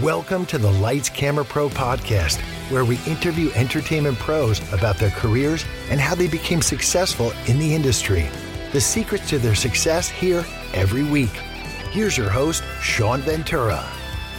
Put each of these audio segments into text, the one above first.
Welcome to the Lights Camera Pro podcast, where we interview entertainment pros about their careers and how they became successful in the industry. The secrets to their success here every week. Here's your host, Sean Ventura.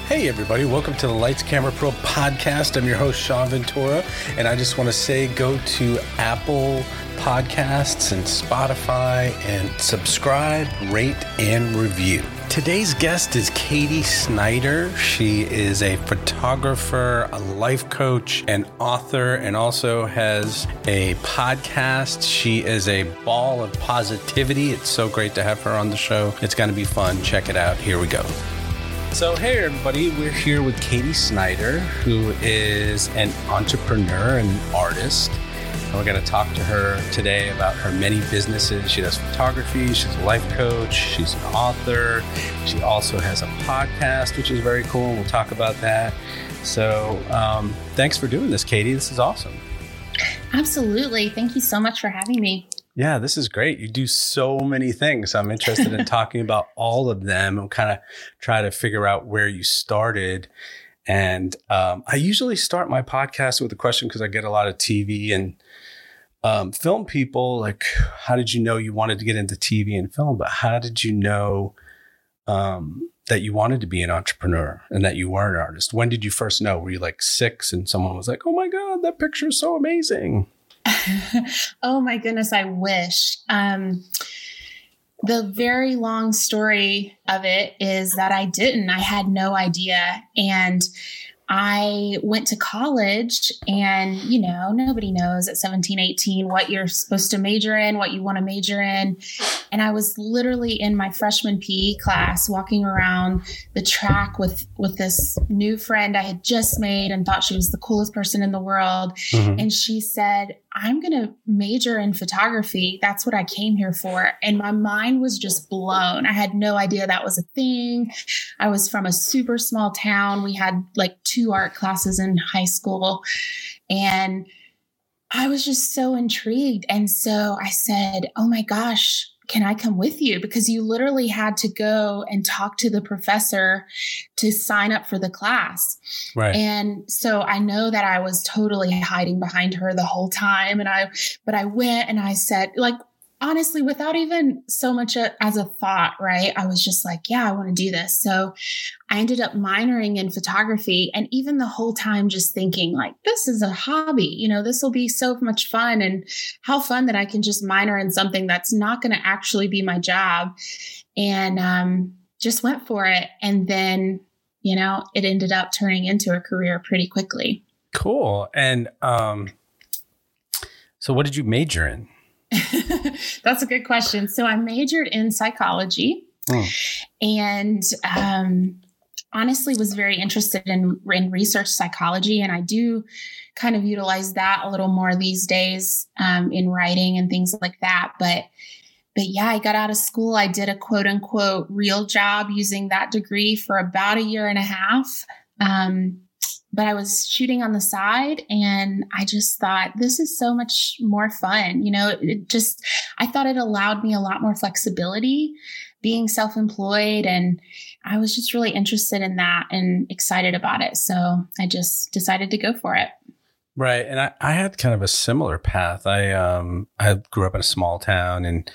Hey, everybody, welcome to the Lights Camera Pro podcast. I'm your host, Sean Ventura, and I just want to say go to Apple Podcasts and Spotify and subscribe, rate, and review. Today's guest is Katie Snyder. She is a photographer, a life coach, an author, and also has a podcast. She is a ball of positivity. It's so great to have her on the show. It's going to be fun. Check it out. Here we go. So, hey, everybody, we're here with Katie Snyder, who is an entrepreneur and artist. We're going to talk to her today about her many businesses. She does photography, she's a life coach, she's an author. She also has a podcast, which is very cool. We'll talk about that. So, um, thanks for doing this, Katie. This is awesome. Absolutely. Thank you so much for having me. Yeah, this is great. You do so many things. I'm interested in talking about all of them and kind of try to figure out where you started. And um, I usually start my podcast with a question because I get a lot of TV and um, film people like how did you know you wanted to get into tv and film? But how did you know um, that you wanted to be an entrepreneur and that you were an artist? When did you first know? Were you like six and someone was like oh my god that picture is so amazing. Oh my goodness i wish. Um, the very long story of it is that i didn't. I had no idea. And I went to college and, you know, nobody knows at 17, 18 what you're supposed to major in, what you want to major in. And I was literally in my freshman PE class walking around the track with with this new friend I had just made and thought she was the coolest person in the world. Mm-hmm. And she said, I'm going to major in photography. That's what I came here for. And my mind was just blown. I had no idea that was a thing. I was from a super small town. We had like two art classes in high school. And I was just so intrigued. And so I said, Oh my gosh, can I come with you? Because you literally had to go and talk to the professor to sign up for the class. Right. And so I know that I was totally hiding behind her the whole time. And I, but I went and I said, like, honestly, without even so much a, as a thought, right? I was just like, yeah, I want to do this. So I ended up minoring in photography. And even the whole time, just thinking, like, this is a hobby, you know, this will be so much fun. And how fun that I can just minor in something that's not going to actually be my job. And um, just went for it. And then, you know, it ended up turning into a career pretty quickly. Cool. And um, so, what did you major in? That's a good question. So I majored in psychology oh. and um, honestly was very interested in, in research psychology. And I do kind of utilize that a little more these days um, in writing and things like that. But but yeah, I got out of school. I did a quote unquote real job using that degree for about a year and a half. Um, but I was shooting on the side and I just thought this is so much more fun. You know, it, just, I thought it allowed me a lot more flexibility being self employed. And I was just really interested in that and excited about it. So I just decided to go for it. Right. And I, I had kind of a similar path. I, um, I grew up in a small town and,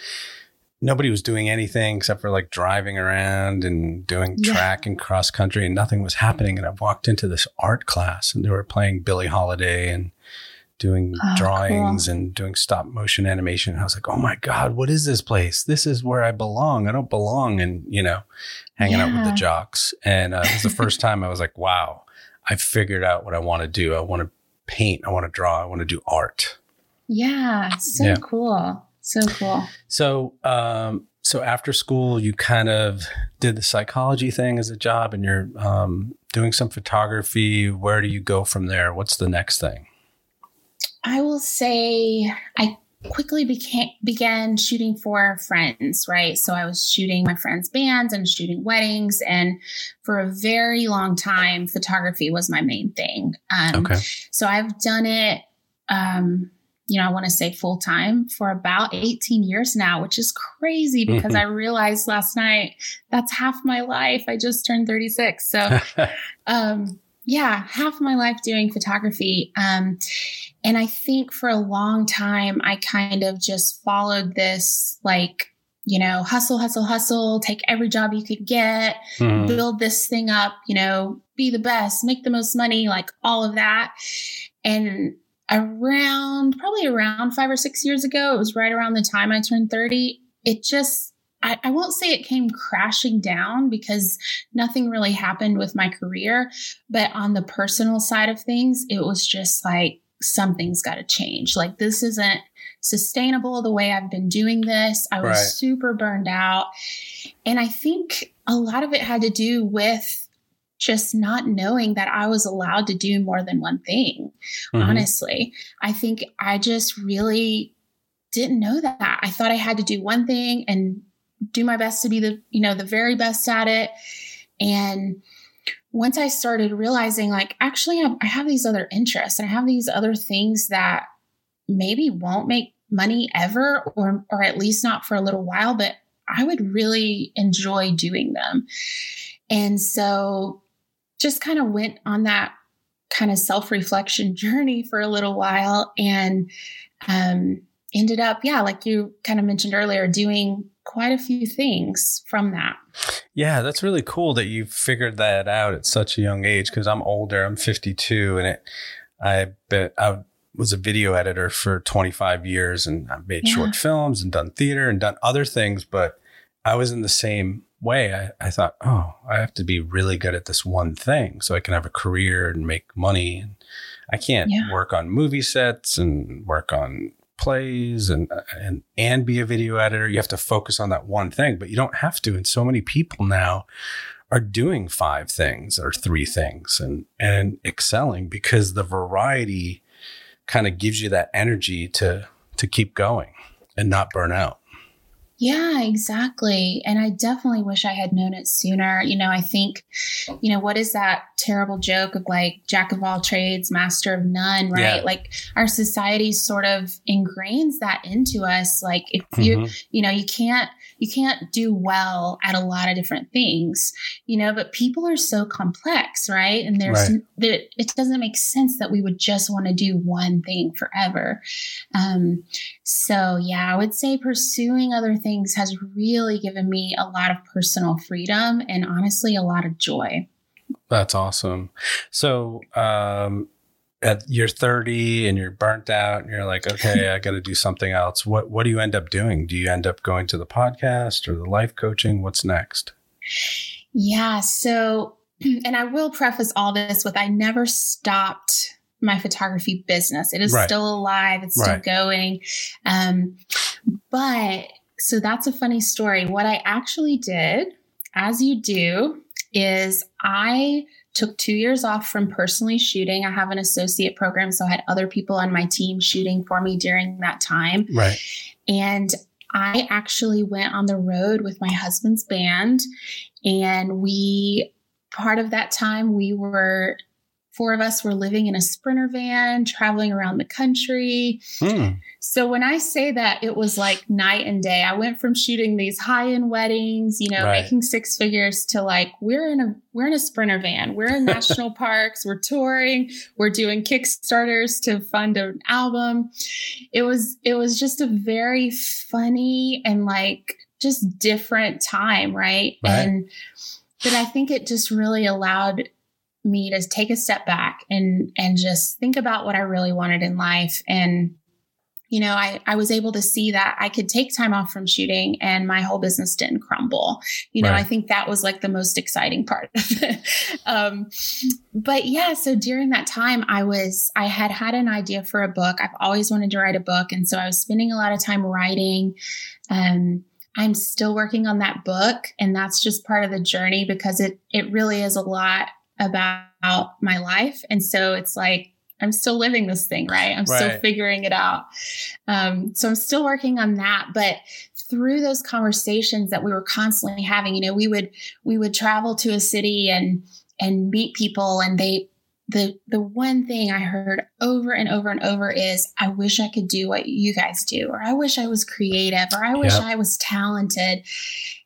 nobody was doing anything except for like driving around and doing yeah. track and cross country and nothing was happening. And I walked into this art class and they were playing Billie Holiday and doing oh, drawings cool. and doing stop motion animation. And I was like, oh my God, what is this place? This is where I belong. I don't belong in, you know, hanging yeah. out with the jocks. And uh, it was the first time I was like, wow, I figured out what I want to do. I want to paint. I want to draw. I want to do art. Yeah. So yeah. cool. So cool. So, um, so after school, you kind of did the psychology thing as a job, and you're um, doing some photography. Where do you go from there? What's the next thing? I will say I quickly became began shooting for friends right so i was shooting my friends bands and shooting weddings and for a very long time photography was my main thing um, okay so i've done it um, you know, I want to say full time for about 18 years now, which is crazy because mm-hmm. I realized last night that's half my life. I just turned 36. So, um, yeah, half my life doing photography. Um, and I think for a long time, I kind of just followed this like, you know, hustle, hustle, hustle, take every job you could get, mm-hmm. build this thing up, you know, be the best, make the most money, like all of that. And around probably around five or six years ago, it was right around the time I turned 30. It just, I, I, won't say it came crashing down because nothing really happened with my career. But on the personal side of things, it was just like something's got to change. Like, this isn't sustainable the way I've been doing this. I was right. super burned out. And I think a lot of it had to do with just not knowing that I was allowed to do more than one thing. Mm-hmm. Honestly, I think I just really didn't know that. I thought I had to do one thing and do my best to be the, you know, the very best at it. And once I started realizing, like, actually, I have these other interests and I have these other things that maybe won't make money ever, or or at least not for a little while, but I would really enjoy doing them. And so just kind of went on that kind of self reflection journey for a little while and um, ended up, yeah, like you kind of mentioned earlier, doing quite a few things from that. Yeah, that's really cool that you figured that out at such a young age because I'm older, I'm 52, and it, I bet I was a video editor for 25 years and I've made yeah. short films and done theater and done other things, but I was in the same way, I, I thought, oh, I have to be really good at this one thing so I can have a career and make money. And I can't yeah. work on movie sets and work on plays and uh, and and be a video editor. You have to focus on that one thing, but you don't have to. And so many people now are doing five things or three things and and excelling because the variety kind of gives you that energy to to keep going and not burn out. Yeah, exactly. And I definitely wish I had known it sooner. You know, I think, you know, what is that terrible joke of like jack of all trades, master of none, right? Yeah. Like our society sort of ingrains that into us. Like if mm-hmm. you, you know, you can't you can't do well at a lot of different things, you know, but people are so complex, right? And there's, right. there, it doesn't make sense that we would just want to do one thing forever. Um, so yeah, I would say pursuing other things has really given me a lot of personal freedom and honestly a lot of joy. That's awesome. So, um, at you're 30 and you're burnt out and you're like, okay, I got to do something else. What what do you end up doing? Do you end up going to the podcast or the life coaching? What's next? Yeah, so and I will preface all this with I never stopped my photography business. It is right. still alive, it's still right. going. Um, but so that's a funny story. What I actually did, as you do, is I took two years off from personally shooting. I have an associate program, so I had other people on my team shooting for me during that time. Right. And I actually went on the road with my husband's band, and we, part of that time, we were four of us were living in a sprinter van traveling around the country. Hmm. so when i say that it was like night and day. I went from shooting these high-end weddings you know right. making six figures to like we're in a we're in a sprinter van. We're in national parks. We're touring. We're doing kickstarters to fund an album. It was it was just a very funny and like just different time right, right. and but i think it just really allowed me to take a step back and and just think about what I really wanted in life. And you know I, I was able to see that i could take time off from shooting and my whole business didn't crumble. You know right. i think that was like the most exciting part of it. Um, but yeah so during that time i was i had had an idea for a book. I've always wanted to write a book. And so i was spending a lot of time writing. Um, i'm still working on that book. And that's just part of the journey because it it really is a lot about my life. And so it's like, I'm still living this thing, right? I'm right. still figuring it out. Um, so I'm still working on that. But through those conversations that we were constantly having, you know, we would we would travel to a city and and meet people and they the the one thing I heard over and over and over is I wish I could do what you guys do or I wish I was creative or I wish yep. I was talented.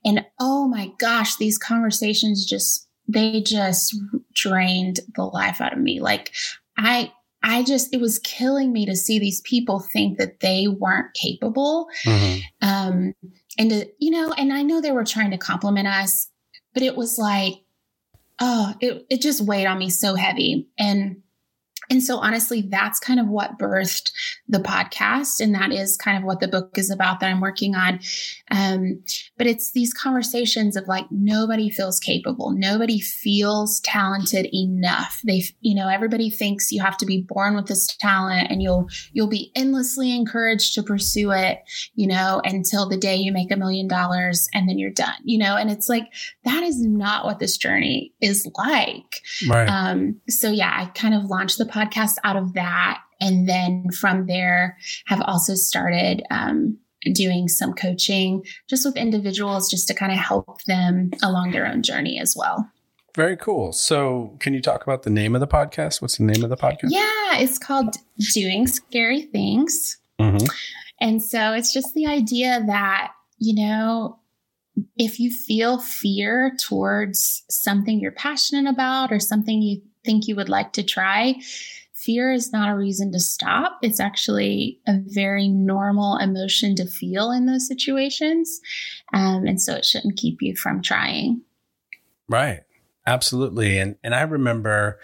And oh my gosh, these conversations just they just drained the life out of me. Like I I just, it was killing me to see these people think that they weren't capable. Mm-hmm. Um, and to, you know, and I know they were trying to compliment us, but it was like, oh, it, it just weighed on me so heavy. And and so, honestly, that's kind of what birthed the podcast. And that is kind of what the book is about that I'm working on. Um, but it's these conversations of like, nobody feels capable. Nobody feels talented enough. They, you know, everybody thinks you have to be born with this talent and you'll, you'll be endlessly encouraged to pursue it, you know, until the day you make a million dollars and then you're done, you know, and it's like, that is not what this journey is like. Right. Um, so yeah, I kind of launched the podcast out of that. And then from there, have also started um, doing some coaching just with individuals just to kind of help them along their own journey as well. Very cool. So, can you talk about the name of the podcast? What's the name of the podcast? Yeah, it's called Doing Scary Things. Mm-hmm. And so, it's just the idea that, you know, if you feel fear towards something you're passionate about or something you think you would like to try, fear is not a reason to stop. It's actually a very normal emotion to feel in those situations. Um, and so it shouldn't keep you from trying. Right. Absolutely. And, and I remember,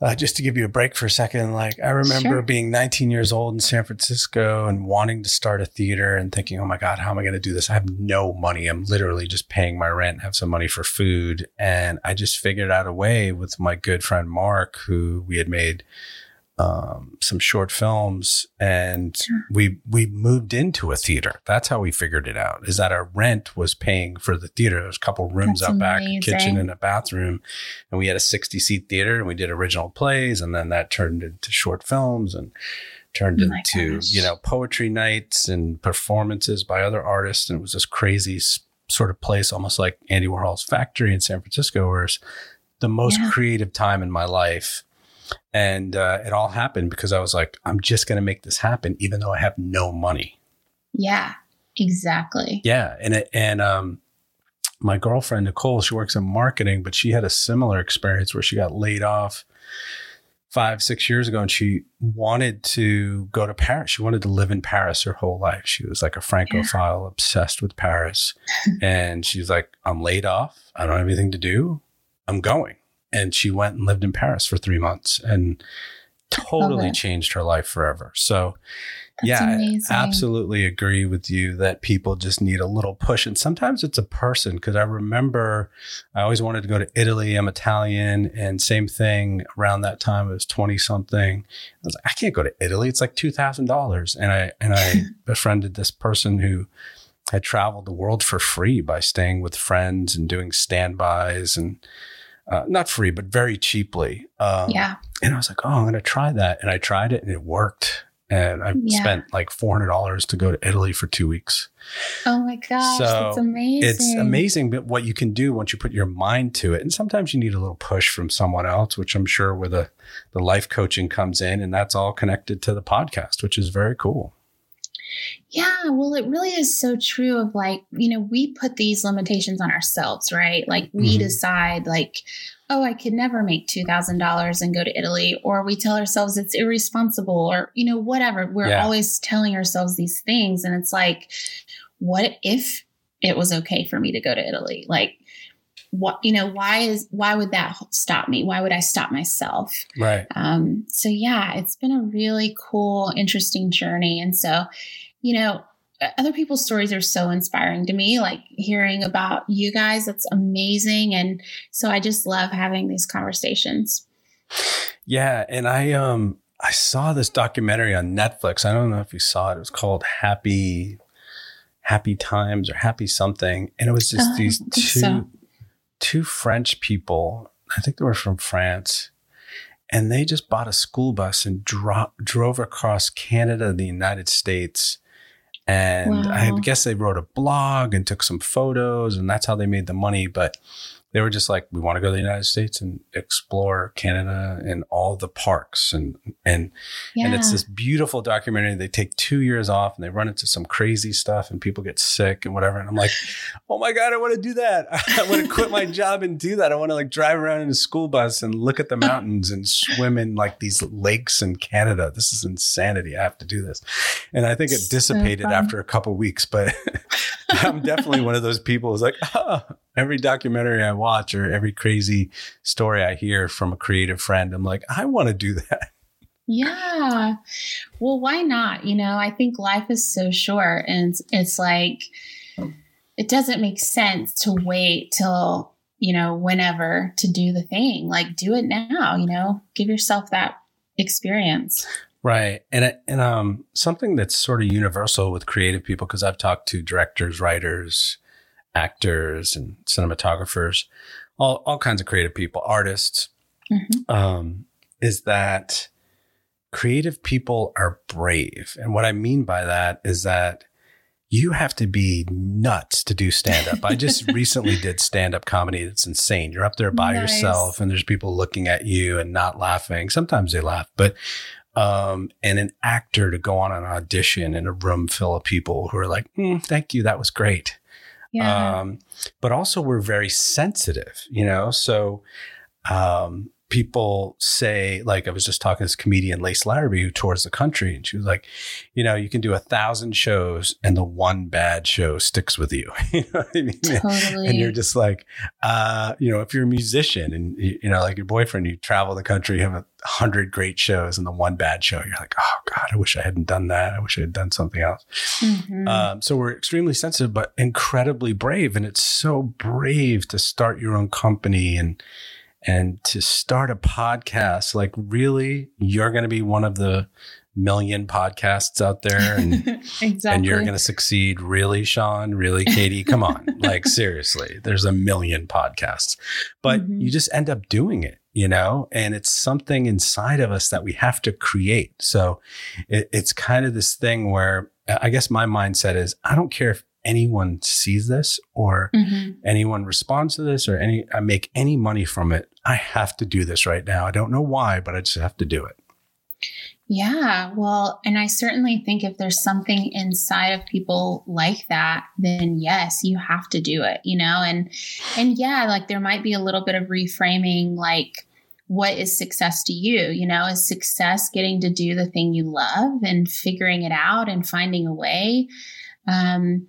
uh, just to give you a break for a second, like I remember sure. being 19 years old in San Francisco and wanting to start a theater and thinking, oh my God, how am I going to do this? I have no money. I'm literally just paying my rent, have some money for food. And I just figured out a way with my good friend Mark, who we had made um, some short films and we we moved into a theater. That's how we figured it out. Is that our rent was paying for the theater. There's a couple rooms That's out amazing. back, a kitchen and a bathroom, and we had a 60 seat theater and we did original plays, and then that turned into short films and turned oh into gosh. you know poetry nights and performances by other artists, and it was this crazy sort of place, almost like Andy Warhol's factory in San Francisco, where it's the most yeah. creative time in my life and uh, it all happened because I was like, I'm just going to make this happen, even though I have no money. Yeah, exactly. Yeah. And, it, and, um, my girlfriend, Nicole, she works in marketing, but she had a similar experience where she got laid off five, six years ago and she wanted to go to Paris. She wanted to live in Paris her whole life. She was like a Francophile, yeah. obsessed with Paris. and she's like, I'm laid off. I don't have anything to do. I'm going and she went and lived in Paris for three months and totally changed her life forever. So, That's yeah, amazing. I absolutely agree with you that people just need a little push. And sometimes it's a person because I remember I always wanted to go to Italy. I'm Italian. And same thing around that time, I was 20 something. I was like, I can't go to Italy. It's like $2,000. And I, and I befriended this person who, had traveled the world for free by staying with friends and doing standbys and uh, not free, but very cheaply. Um, yeah. And I was like, oh, I'm going to try that. And I tried it and it worked. And I yeah. spent like $400 to go to Italy for two weeks. Oh my gosh. So that's amazing. It's amazing but what you can do once you put your mind to it. And sometimes you need a little push from someone else, which I'm sure where the, the life coaching comes in. And that's all connected to the podcast, which is very cool. Yeah, well, it really is so true of like, you know, we put these limitations on ourselves, right? Like we mm-hmm. decide like, oh, I could never make $2,000 and go to Italy. Or we tell ourselves it's irresponsible or, you know, whatever. We're yeah. always telling ourselves these things. And it's like, what if it was okay for me to go to Italy? Like, what you know why is why would that stop me why would i stop myself right um so yeah it's been a really cool interesting journey and so you know other people's stories are so inspiring to me like hearing about you guys. That's amazing. And so i just love having these conversations. Yeah and i um i saw this documentary on netflix. I don't know if you saw it. It was called happy happy times or happy something. And it was just oh, these two so. two French people, I think they were from France, and they just bought a school bus and dro- drove across Canada, the United States. And wow. I guess they wrote a blog and took some photos, and that's how they made the money. But they were just like, we want to go to the United States and explore Canada and all the parks and and yeah. and it's this beautiful documentary. They take two years off and they run into some crazy stuff and people get sick and whatever. And I'm like, oh my god, I want to do that. I want to quit my job and do that. I want to like drive around in a school bus and look at the mountains and swim in like these lakes in Canada. This is insanity. I have to do this. And I think it dissipated so after a couple weeks, but I'm definitely one of those people who's like, oh, every documentary I watch or every crazy story I hear from a creative friend, I'm like, I want to do that. Yeah. Well, why not? You know, I think life is so short and it's, like, it doesn't make sense to wait till, you know, whenever to do the thing. Like, do it now, you know, give yourself that experience. Right. And, and, um, something that's sort of universal with creative people, because I've talked to directors, writers, actors and cinematographers, all, all kinds of creative people, artists, mm-hmm. um, is that creative people are brave. And what I mean by that is that you have to be nuts to do stand up. I just recently did stand up comedy. It's insane. You're up there by nice. yourself and there's people looking at you and not laughing. Sometimes they laugh, but um, and an actor to go on an audition in a room full of people who are like, mm, "Thank you, that was great." Yeah. Um, but also we're very sensitive, you know? So, um, people say, like I was just talking to this comedian, Lace Larrabee, who tours the country, and she was like, you know, you can do a thousand shows and the one bad show sticks with you. you know what I mean? Totally. And you're just like, uh, you know, if you're a musician and you know, like your boyfriend, you travel the country, you have a hundred great shows and the one bad show, you're like, oh God, I wish I hadn't done that. I wish I had done something else. Mm-hmm. Um, so we're extremely sensitive, but incredibly brave. And it's so brave to start your own company and and to start a podcast like really you're going to be one of the million podcasts out there and, exactly. and you're going to succeed. Really sean? Really katie? Come on. Like seriously there's a million podcasts. But mm-hmm. you just end up doing it you know? And it's something inside of us that we have to create. So it, it's kind of this thing where i guess my mindset is i don't care if anyone sees this or mm-hmm. anyone responds to this or any I make any money from it, I have to do this right now. I don't know why, but I just have to do it. Yeah, well, and I certainly think if there's something inside of people like that, then yes, you have to do it, you know? And and yeah, like there might be a little bit of reframing like what is success to you? You know, is success getting to do the thing you love and figuring it out and finding a way? Um,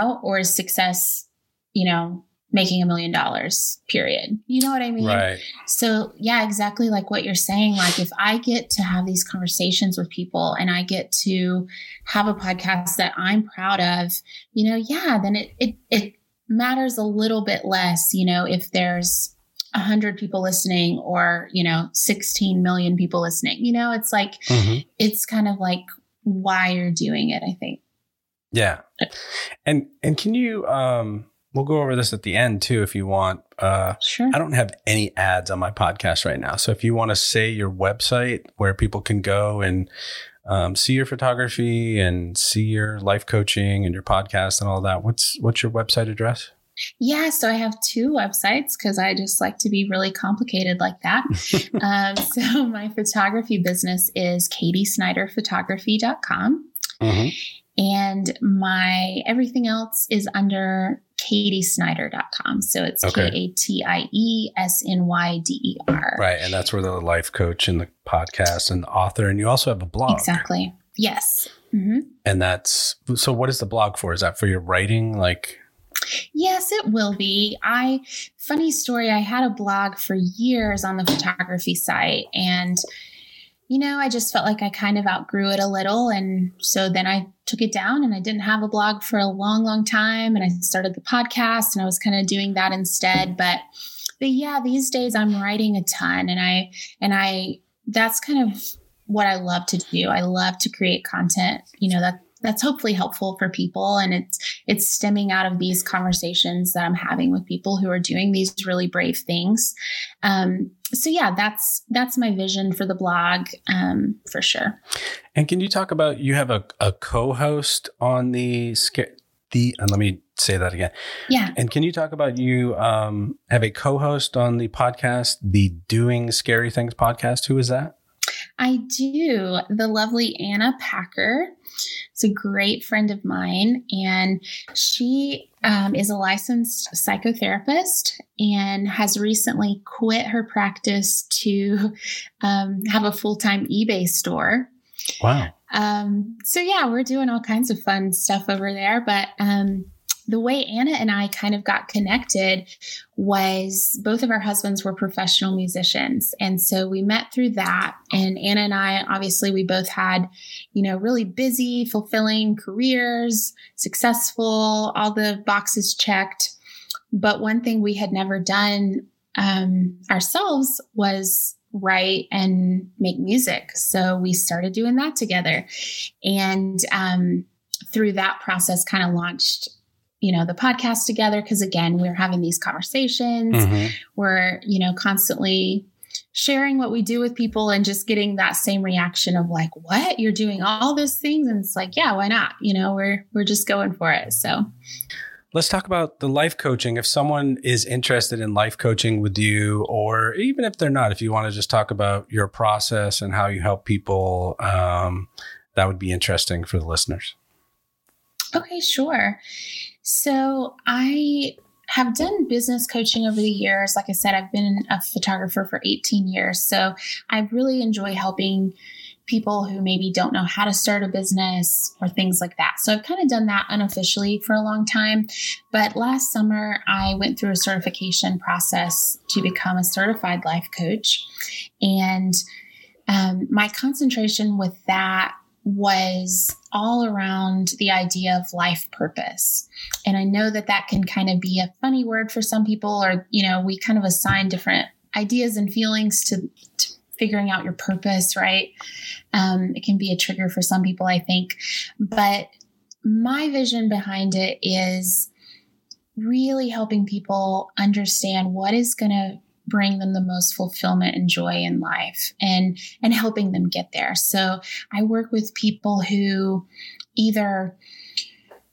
or is success, you know, making a million dollars, period. You know what I mean? Right. So, yeah, exactly like what you're saying. Like, if I get to have these conversations with people and I get to have a podcast that I'm proud of, you know, yeah, then it, it, it matters a little bit less, you know, if there's a hundred people listening or, you know, 16 million people listening, you know, it's like, mm-hmm. it's kind of like why you're doing it, I think. Yeah. And and can you um we'll go over this at the end too if you want. Uh sure. I don't have any ads on my podcast right now. So if you want to say your website where people can go and um, see your photography and see your life coaching and your podcast and all that, what's what's your website address? Yeah, so I have two websites because I just like to be really complicated like that. um, so my photography business is katiesnyderphotography.com. Mm-hmm. And my everything else is under katiesnyder.com. So it's K A T I E S N Y D E R. Right. And that's where the life coach and the podcast and the author, and you also have a blog. Exactly. Yes. Mm-hmm. And that's so what is the blog for? Is that for your writing? Like, Yes, it will be. I funny story, I had a blog for years on the photography site and you know, I just felt like I kind of outgrew it a little. And so then I took it down and I didn't have a blog for a long, long time. And I started the podcast and I was kind of doing that instead. But, but yeah, these days I'm writing a ton and I, and I, that's kind of what I love to do. I love to create content, you know, that that's hopefully helpful for people. And it's it's stemming out of these conversations that i'm having with people who are doing these really brave things. Um, so yeah that's that's my vision for the blog um, for sure. And can you talk about you have a, a co-host on the the and let me say that again. Yeah. And can you talk about you um, have a co-host on the podcast the doing scary things podcast? Who is that? I do. The lovely Anna Packer. It's a great friend of mine, and she um, is a licensed psychotherapist and has recently quit her practice to um, have a full time eBay store. Wow. Um, so, yeah, we're doing all kinds of fun stuff over there, but um, the way Anna and I kind of got connected was both of our husbands were professional musicians. And so we met through that. And Anna and I, obviously, we both had, you know, really busy, fulfilling careers, successful, all the boxes checked. But one thing we had never done um, ourselves was write and make music. So we started doing that together. And um, through that process, kind of launched you know the podcast together because again we're having these conversations. Mm-hmm. we're you know constantly sharing what we do with people and just getting that same reaction of like what? You're doing all those things? And it's like yeah why not? You know we're we're just going for it. So let's talk about the life coaching. If someone is interested in life coaching with you or even if they're not if you want to just talk about your process and how you help people um, that would be interesting for the listeners. Okay sure so I have done business coaching over the years. Like I said, I've been a photographer for 18 years. So I really enjoy helping people who maybe don't know how to start a business or things like that. So I've kind of done that unofficially for a long time. But last summer, I went through a certification process to become a certified life coach. And um, my concentration with that was all around the idea of life purpose. And I know that that can kind of be a funny word for some people, or, you know, we kind of assign different ideas and feelings to, to figuring out your purpose, right? Um, it can be a trigger for some people, I think. But my vision behind it is really helping people understand what is going to bring them the most fulfillment and joy in life and and helping them get there so i work with people who either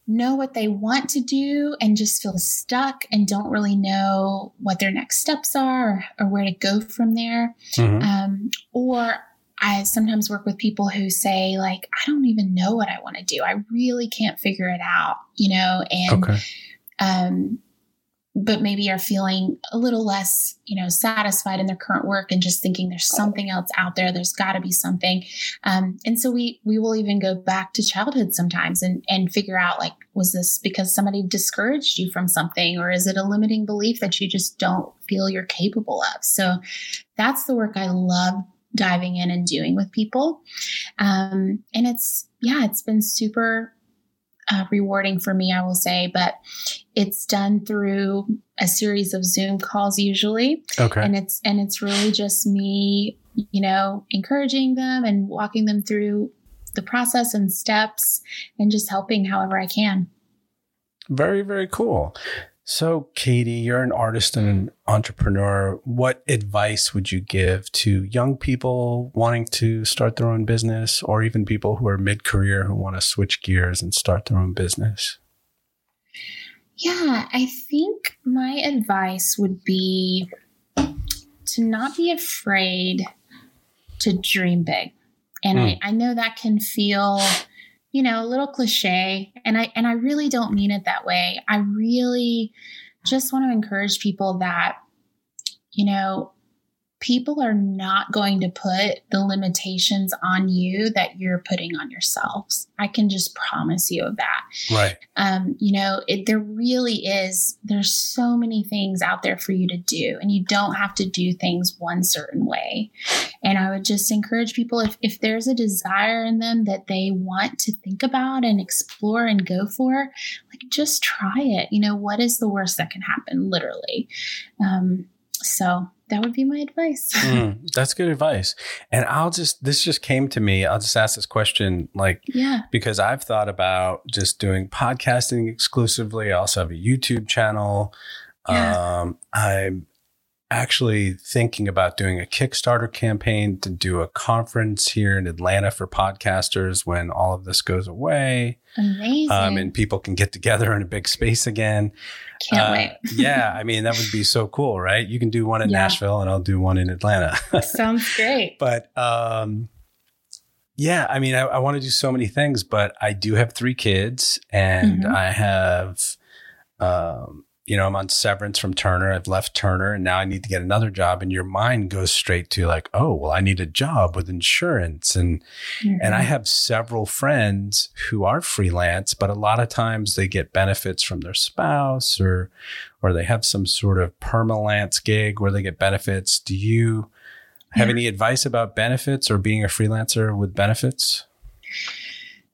know what they want to do and just feel stuck and don't really know what their next steps are or, or where to go from there mm-hmm. um, or I sometimes work with people who say, like, I don't even know what I want to do. I really can't figure it out, you know, and okay. um, but maybe are feeling a little less, you know, satisfied in their current work and just thinking there's something else out there. There's got to be something. Um, and so we we will even go back to childhood sometimes and and figure out like was this because somebody discouraged you from something or is it a limiting belief that you just don't feel you're capable of? So that's the work I love diving in and doing with people. Um, and it's yeah, it's been super uh, rewarding for me, I will say, but it's done through a series of Zoom calls usually. Okay. And it's and it's really just me, you know, encouraging them and walking them through the process and steps and just helping however I can. Very, very cool. So, Katie, you're an artist and an entrepreneur. What advice would you give to young people wanting to start their own business or even people who are mid career who want to switch gears and start their own business? Yeah, I think my advice would be to not be afraid to dream big. And mm. I, I know that can feel you know, a little cliche. And I and I really don't mean it that way. I really just want to encourage people that, you know, people are not going to put the limitations on you that you're putting on yourselves. I can just promise you of that. Right. Um, you know, it, there really is, there's so many things out there for you to do, and you don't have to do things one certain way. And I would just encourage people if, if there's a desire in them that they want to think about and explore and go for, like just try it. You know, what is the worst that can happen, literally? Um, so that would be my advice. mm, that's good advice. And I'll just, this just came to me. I'll just ask this question, like, yeah, because I've thought about just doing podcasting exclusively. I also have a YouTube channel. Yeah. Um, I'm actually thinking about doing a Kickstarter campaign to do a conference here in Atlanta for podcasters when all of this goes away. amazing. Um, and people can get together in a big space again. Can't Uh, wait. yeah, I mean that would be so cool, right? You can do one in Yeah. Nashville, and I'll do one in Atlanta. Sounds great. but um, yeah, I mean, I, I want to do so many things, but I do have three kids, and Mhm. I have, um, you know, I'm on severance from Turner. I've left Turner, and now I need to get another job. And your mind goes straight to like, oh, well, I need a job with insurance, and and I Mhm. have several friends who are freelance, but a lot of times they get benefits from their spouse or or they have some sort of permalance gig where they get benefits. Do you have Yeah. any advice about benefits or being a freelancer with benefits?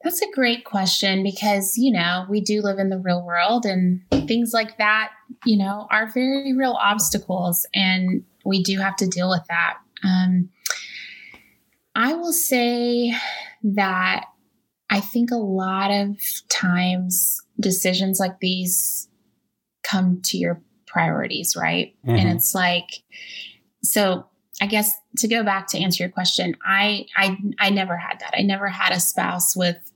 That's a great question because, you know, we do live in the real world and things like that, you know, are very real obstacles and we do have to deal with that. Um, I will say that I think a lot of times decisions like these come to your priorities, right? And Mhm. it's like, so I guess to go back to answer your question, I I I never had that. I never had a spouse with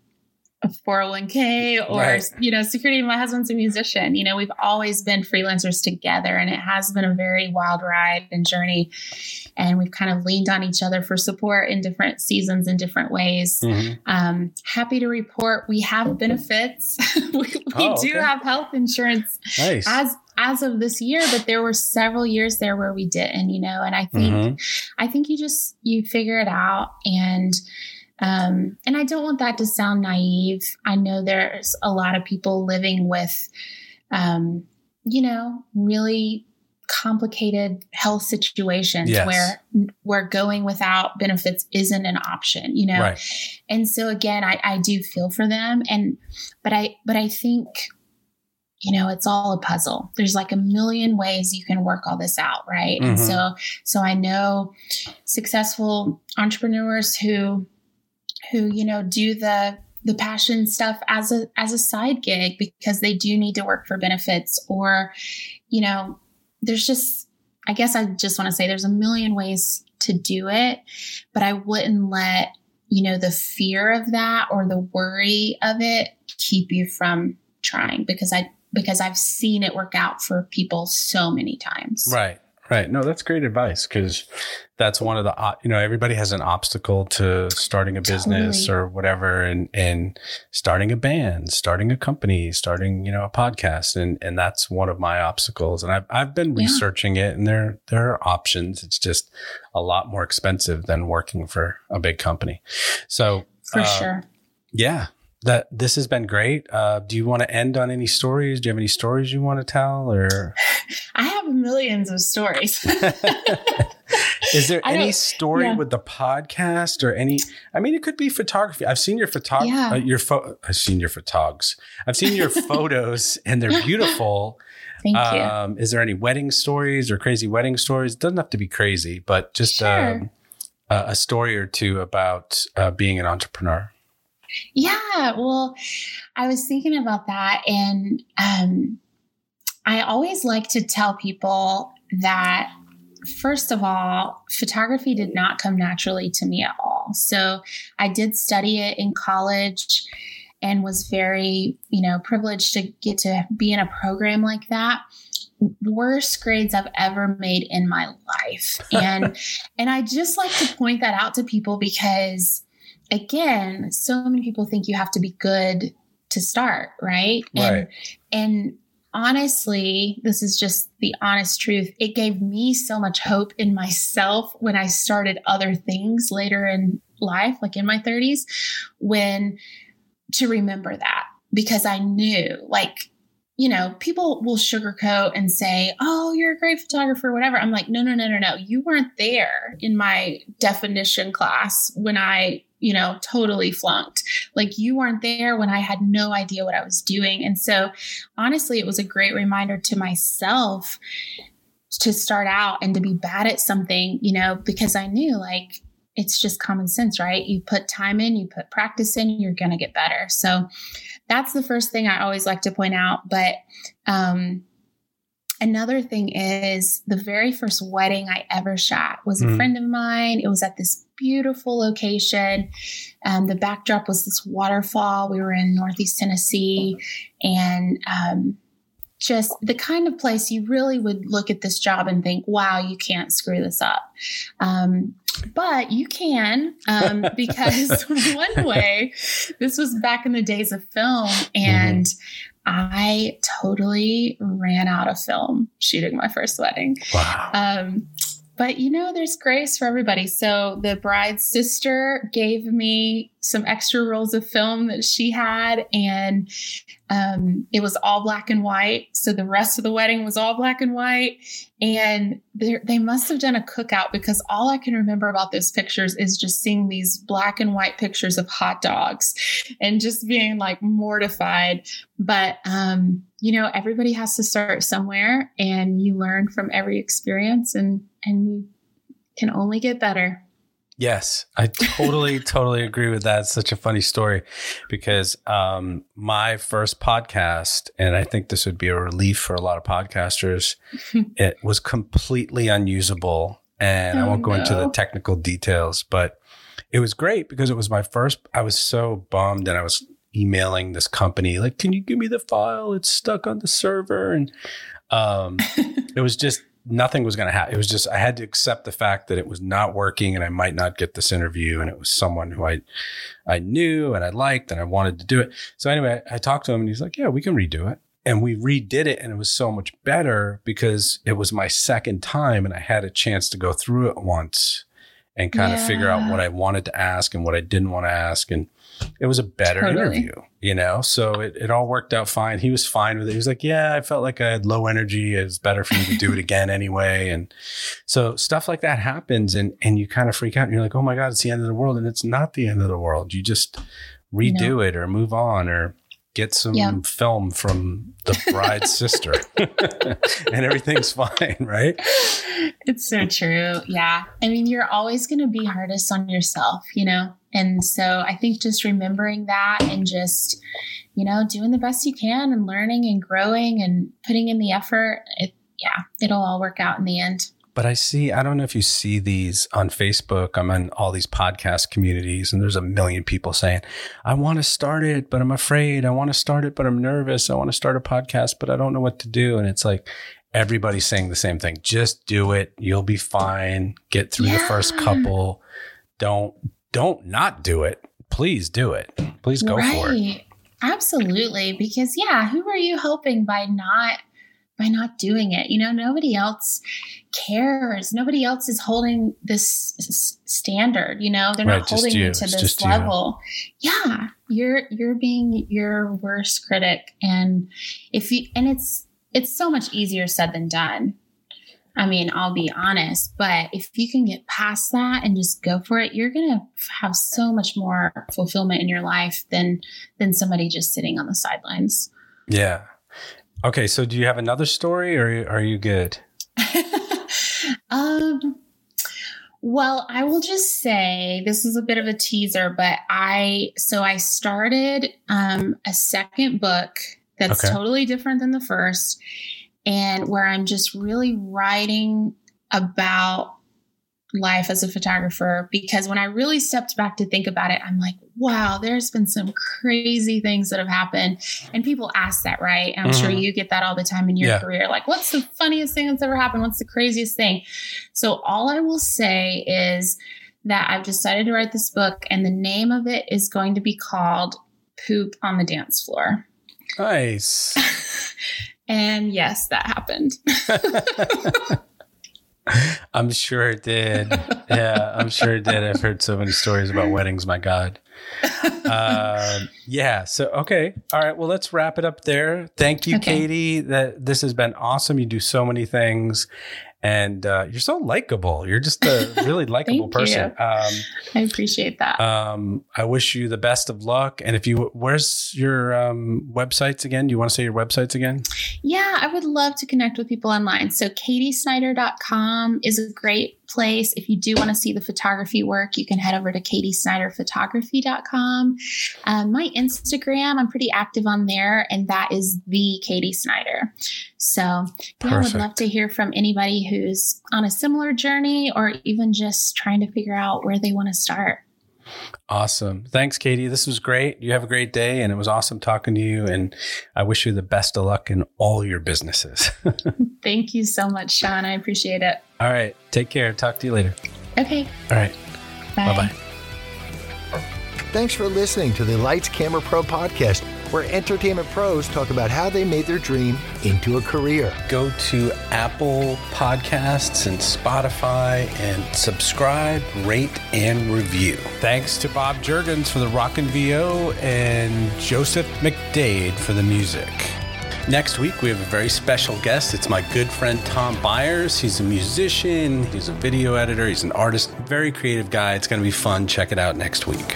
a 401k or Right. you know security. My husband's a musician. You know, we've always been freelancers together, and it has been a very wild ride and journey. And we've kind of leaned on each other for support in different seasons in different ways. Mhm. Um, happy to report we have benefits. we we Oh, do okay. have health insurance Nice. as as of this year but there were several years there where we didn't you know and i think Mhm. i think you just you figure it out and um and i don't want that to sound naive i know there's a lot of people living with um you know really complicated health situations Yes. where where going without benefits isn't an option you know Right. and so again I, I do feel for them and but i but i think you know it's all a puzzle there's like a million ways you can work all this out right and Mhm. so so i know successful entrepreneurs who who you know do the the passion stuff as a as a side gig because they do need to work for benefits or you know there's just i guess i just want to say there's a million ways to do it but i wouldn't let you know the fear of that or the worry of it keep you from trying because i because i've seen it work out for people so many times Right. Right. No, that's great advice because that's one of the you know everybody has an obstacle to starting a business Totally. or whatever, and and starting a band, starting a company, starting you know a podcast, and and that's one of my obstacles. And I've I've been Yeah. researching it, and there there are options. It's just a lot more expensive than working for a big company. So for uh, sure yeah. That this has been great. Uh, do you want to end on any stories? Do you have any stories you want to tell, or i have millions of stories Is there I any story yeah. with the podcast or any? I mean, it could be photography. I've seen your photog. Yeah. Uh, your pho- I've seen your photogs. I've seen your photos, and they're beautiful. thank you Um, is there any wedding stories or crazy wedding stories? It doesn't have to be crazy, but just Sure. um, a, a story or two about uh, being an entrepreneur. Yeah, well, I was thinking about that, and um, I always like to tell people that, first of all, photography did not come naturally to me at all. So I did study it in college and was very, you know, privileged to get to be in a program like that. Worst grades I've ever made in my life. And and I just like to point that out to people because again, so many people think you have to be good to start, right? Right. And and honestly, this is just the honest truth. It gave me so much hope in myself when I started other things later in life, like in my 30s, when to remember that because I knew like you know, people will sugarcoat and say, Oh, you're a great photographer, whatever. I'm like, no, no, no, no, no. You weren't there in my definition class when I, you know, totally flunked. Like you weren't there when I had no idea what I was doing. And so honestly, it was a great reminder to myself to start out and to be bad at something, you know, because I knew like it's just common sense, right? You put time in, you put practice in, you're going to get better. So that's the first thing I always like to point out. But um, another thing is the very first wedding I ever shot was a mm. friend of mine. It was at this beautiful location. Um, the backdrop was this waterfall. We were in Northeast Tennessee. And um, just the kind of place you really would look at this job and think, wow, you can't screw this up. Um, but you can, um, because one way, this was back in the days of film, and mm-hmm. I totally ran out of film shooting my first wedding. Wow. Um, but you know, there's grace for everybody. So the bride's sister gave me some extra rolls of film that she had, and um, it was all black and white. So the rest of the wedding was all black and white. And they must have done a cookout because all I can remember about those pictures is just seeing these black and white pictures of hot dogs and just being like mortified. But, um, you know, everybody has to start somewhere and you learn from every experience and, and you can only get better. Yes, I totally, totally agree with that. It's such a funny story because um, my first podcast, and I think this would be a relief for a lot of podcasters, it was completely unusable. And oh, I won't go no. into the technical details, but it was great because it was my first. I was so bummed and I was emailing this company, like, can you give me the file? It's stuck on the server. And um, it was just nothing was going to happen. It was just I had to accept the fact that it was not working and I might not get this interview. And it was someone who I I knew and I liked and I wanted to do it. So anyway, I, I talked to him and he's like, "Yeah, we can redo it." And we redid it and it was so much better because it was my second time and I had a chance to go through it once and kind yeah. of figure out what I wanted to ask and what I didn't want to ask and it was a better totally. interview, you know? So it, it all worked out fine. He was fine with it. He was like, yeah, I felt like I had low energy. It's better for you to do it again anyway. And so stuff like that happens and, and you kind of freak out and you're like, oh my God, it's the end of the world. And it's not the end of the world. You just redo no. it or move on or get some yeah. film from the bride's sister and everything's fine, right? It's so true. Yeah. I mean, you're always going to be hardest on yourself, you know? And so I think just remembering that and just, you know, doing the best you can and learning and growing and putting in the effort, it, yeah, it'll all work out in the end. But I see, I don't know if you see these on Facebook. I'm in all these podcast communities, and there's a million people saying, I want to start it, but I'm afraid. I want to start it, but I'm nervous. I want to start a podcast, but I don't know what to do. And it's like, everybody's saying the same thing. Just do it. You'll be fine. Get through yeah. the first couple. Don't don't not do it. Please do it. Please go right. for it. Absolutely. Because yeah, who are you helping by not by not doing it? You know, nobody else cares. Nobody else is holding this standard, you know. They're right, not holding you, you to this level. You. Yeah. You're you're being your worst critic and if you and it's it's so much easier said than done I mean, I'll be honest, but if you can get past that and just go for it, you're going to have so much more fulfillment in your life than than somebody just sitting on the sidelines. Yeah. Okay, so do you have another story or are you good? um well, I will just say this is a bit of a teaser, but I so I started um a second book that's okay. totally different than the first and where I'm just really writing about life as a photographer because when I really stepped back to think about it, I'm like, wow, there's been some crazy things that have happened. And people ask that, right? I'm mm-hmm. sure you get that all the time in your yeah. career. Like, what's the funniest thing that's ever happened? What's the craziest thing? So, all I will say is that I've decided to write this book, and the name of it is going to be called Poop on the Dance Floor. Nice. And yes, that happened. I'm sure it did. Yeah, I'm sure it did. I've heard so many stories about weddings. My God. Uh, yeah. So okay. All right. Well, let's wrap it up there. Thank you, okay. Katie. That this has been awesome. You do so many things, and uh, you're so likable. You're just a really likable person. Um, I appreciate that. Um, I wish you the best of luck. And if you, where's your um, websites again? Do you want to say your websites again? Yeah, I would love to connect with people online. So katiesnyder.com is a great place. If you do want to see the photography work, you can head over to katiesnyderphotography.com. Um, my Instagram, I'm pretty active on there, and that is the Katie Snyder. So yeah, I would love to hear from anybody who's on a similar journey or even just trying to figure out where they want to start. Awesome. Thanks, Katie. This was great. You have a great day, and it was awesome talking to you. And I wish you the best of luck in all your businesses. Thank you so much, Sean. I appreciate it. All right. Take care. Talk to you later. Okay. All right. Bye bye. Thanks for listening to the Lights Camera Pro podcast where entertainment pros talk about how they made their dream into a career. Go to Apple Podcasts and Spotify and subscribe, rate, and review. Thanks to Bob Jurgens for the Rockin' VO and Joseph McDade for the music. Next week, we have a very special guest. It's my good friend Tom Byers. He's a musician, he's a video editor, he's an artist, very creative guy. It's going to be fun. Check it out next week.